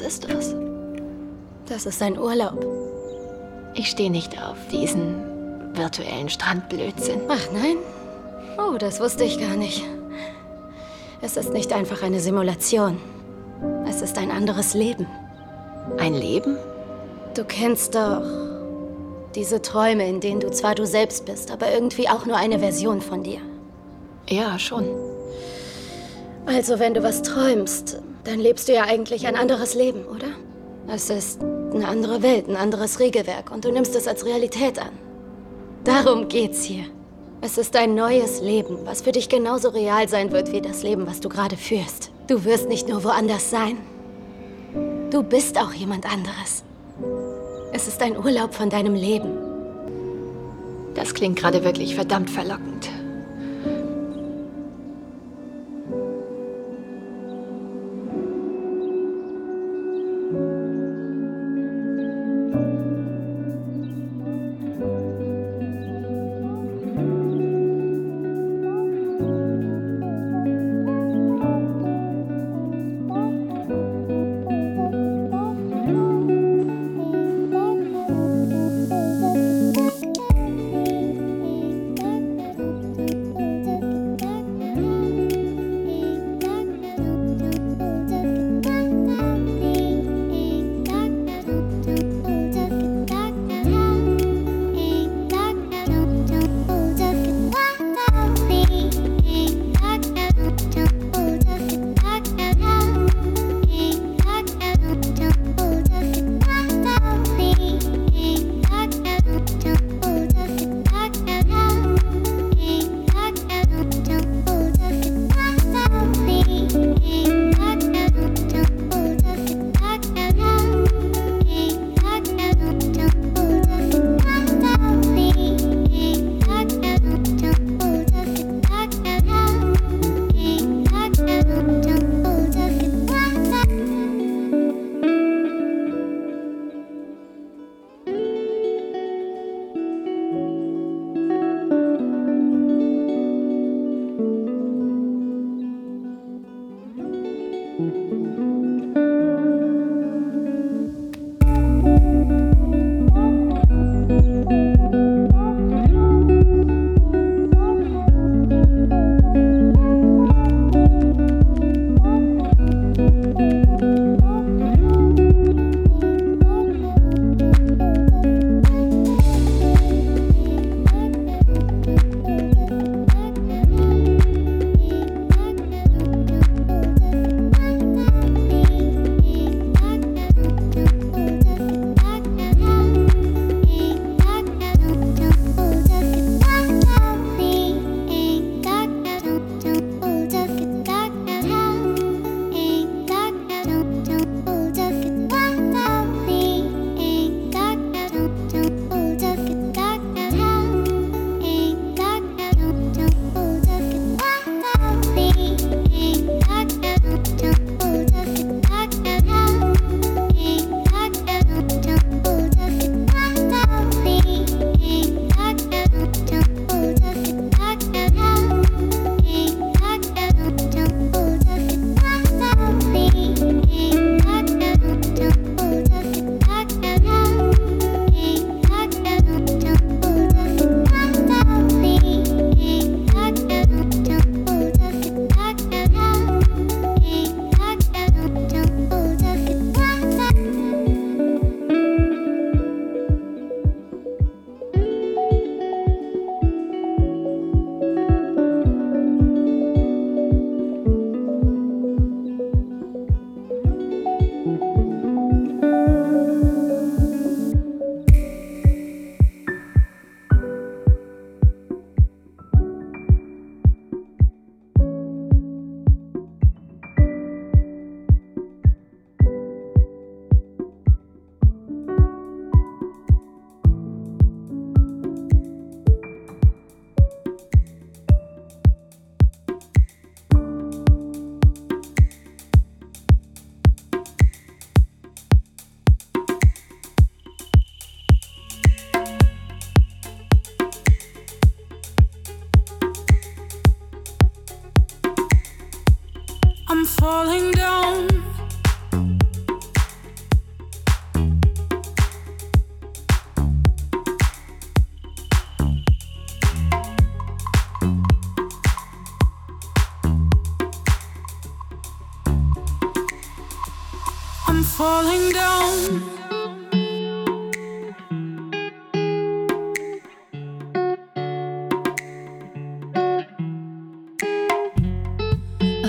Was ist das? Das ist ein Urlaub. Ich stehe nicht auf diesen virtuellen Strandblödsinn. Ach nein? Oh, das wusste ich gar nicht. Es ist nicht einfach eine Simulation. Es ist ein anderes Leben. Ein Leben? Du kennst doch diese Träume, in denen du zwar du selbst bist, aber irgendwie auch nur eine Version von dir. Ja, schon. Also, wenn du was träumst, dann lebst du ja eigentlich ein anderes Leben, oder? Es ist eine andere Welt, ein anderes Regelwerk und du nimmst es als Realität an. Darum geht's hier. Es ist ein neues Leben, was für dich genauso real sein wird wie das Leben, was du gerade führst. Du wirst nicht nur woanders sein. Du bist auch jemand anderes. Es ist ein Urlaub von deinem Leben. Das klingt gerade wirklich verdammt verlockend.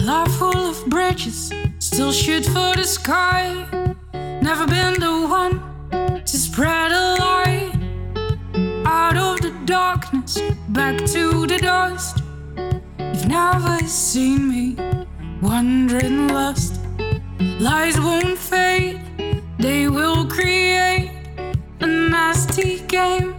life full of bridges, still shoot for the sky. Never been the one to spread a light out of the darkness back to the dust. You've never seen me wandering lost. Lies won't fade, they will create a nasty game.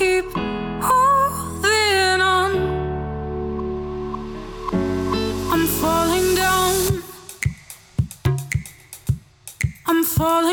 keep holding on. I'm falling down. I'm falling.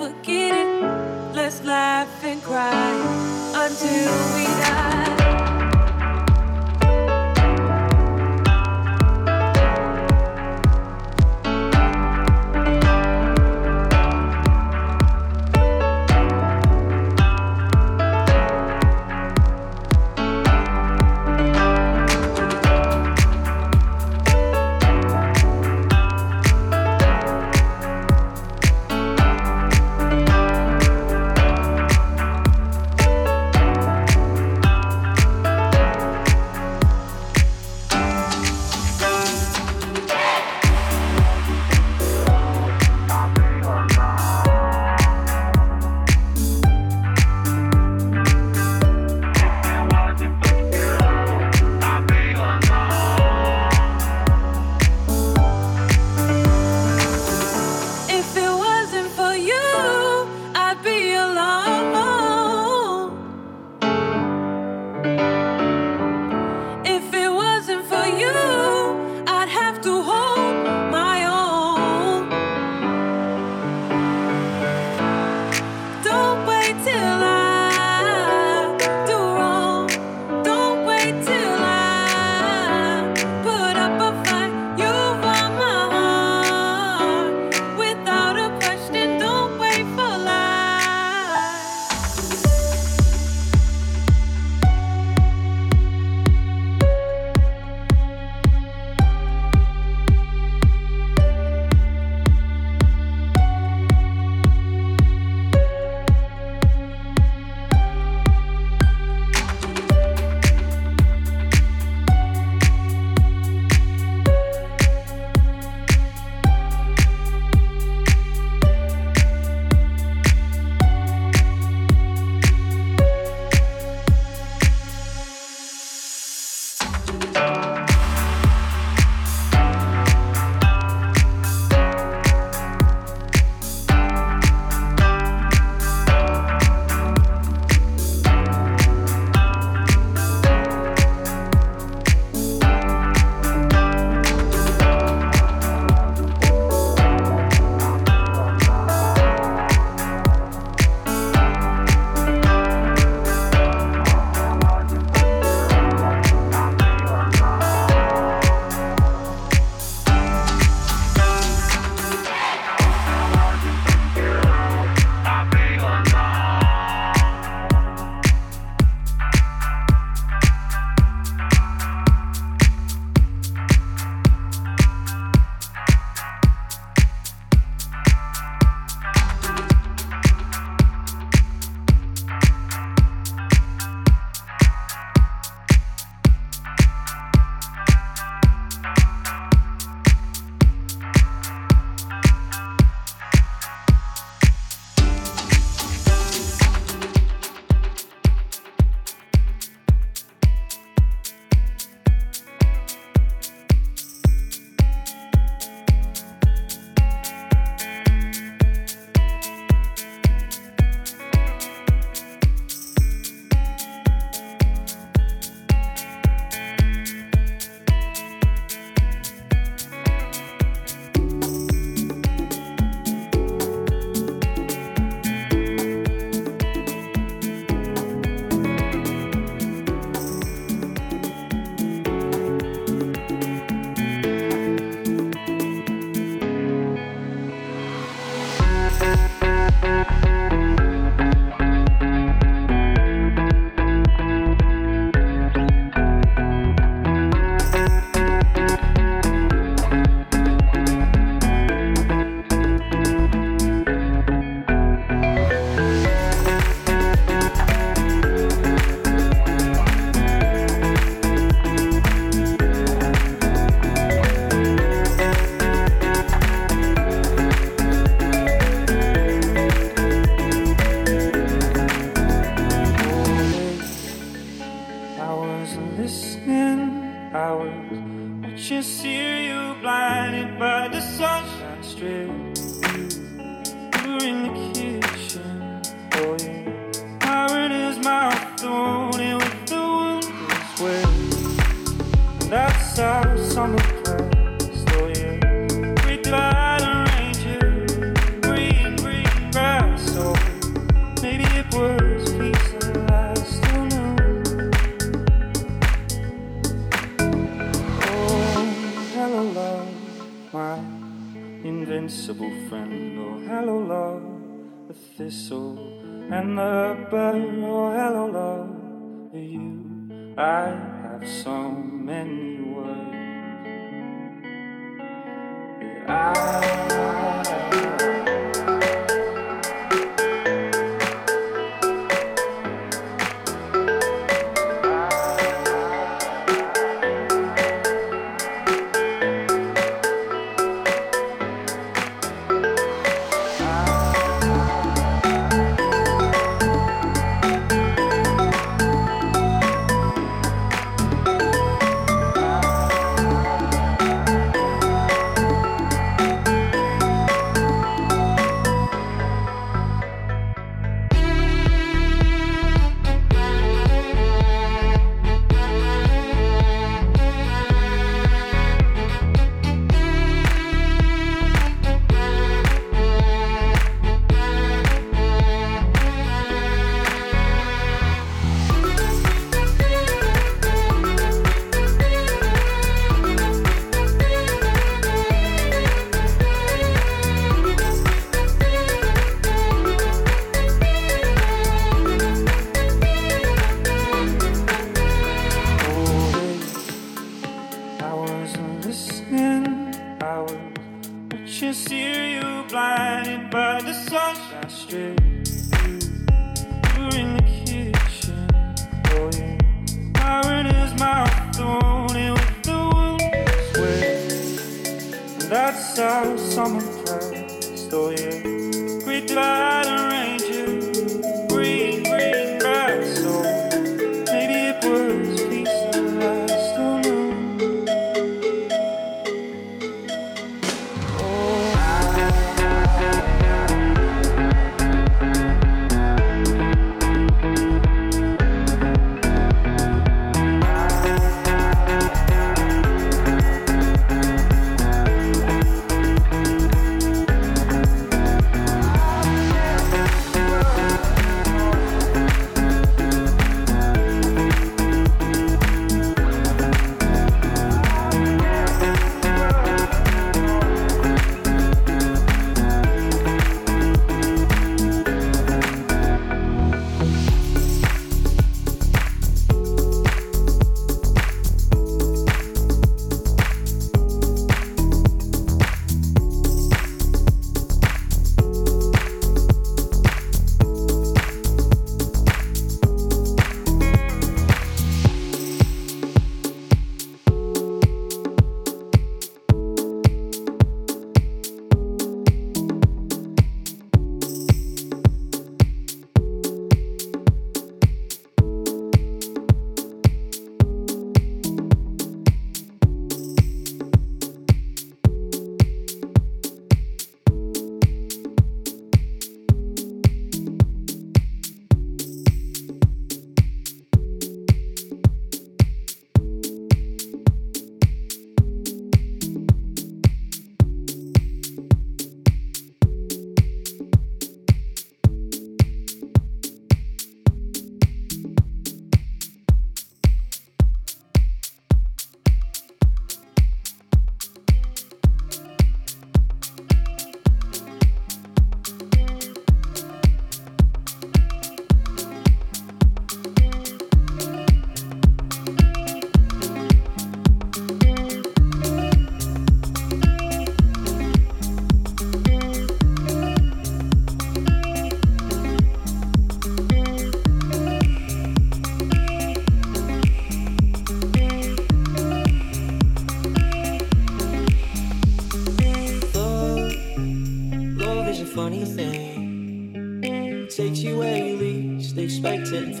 Forget it. Let's laugh and cry until we die.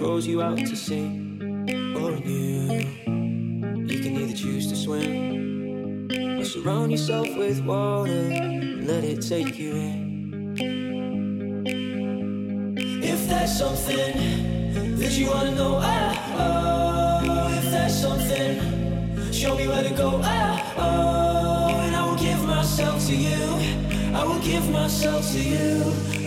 throws you out to sea or you You can either choose to swim or surround yourself with water and let it take you in. If there's something that you wanna know, ah, oh, if there's something, show me where to go, ah, oh, and I will give myself to you. I will give myself to you.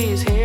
Please hear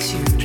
you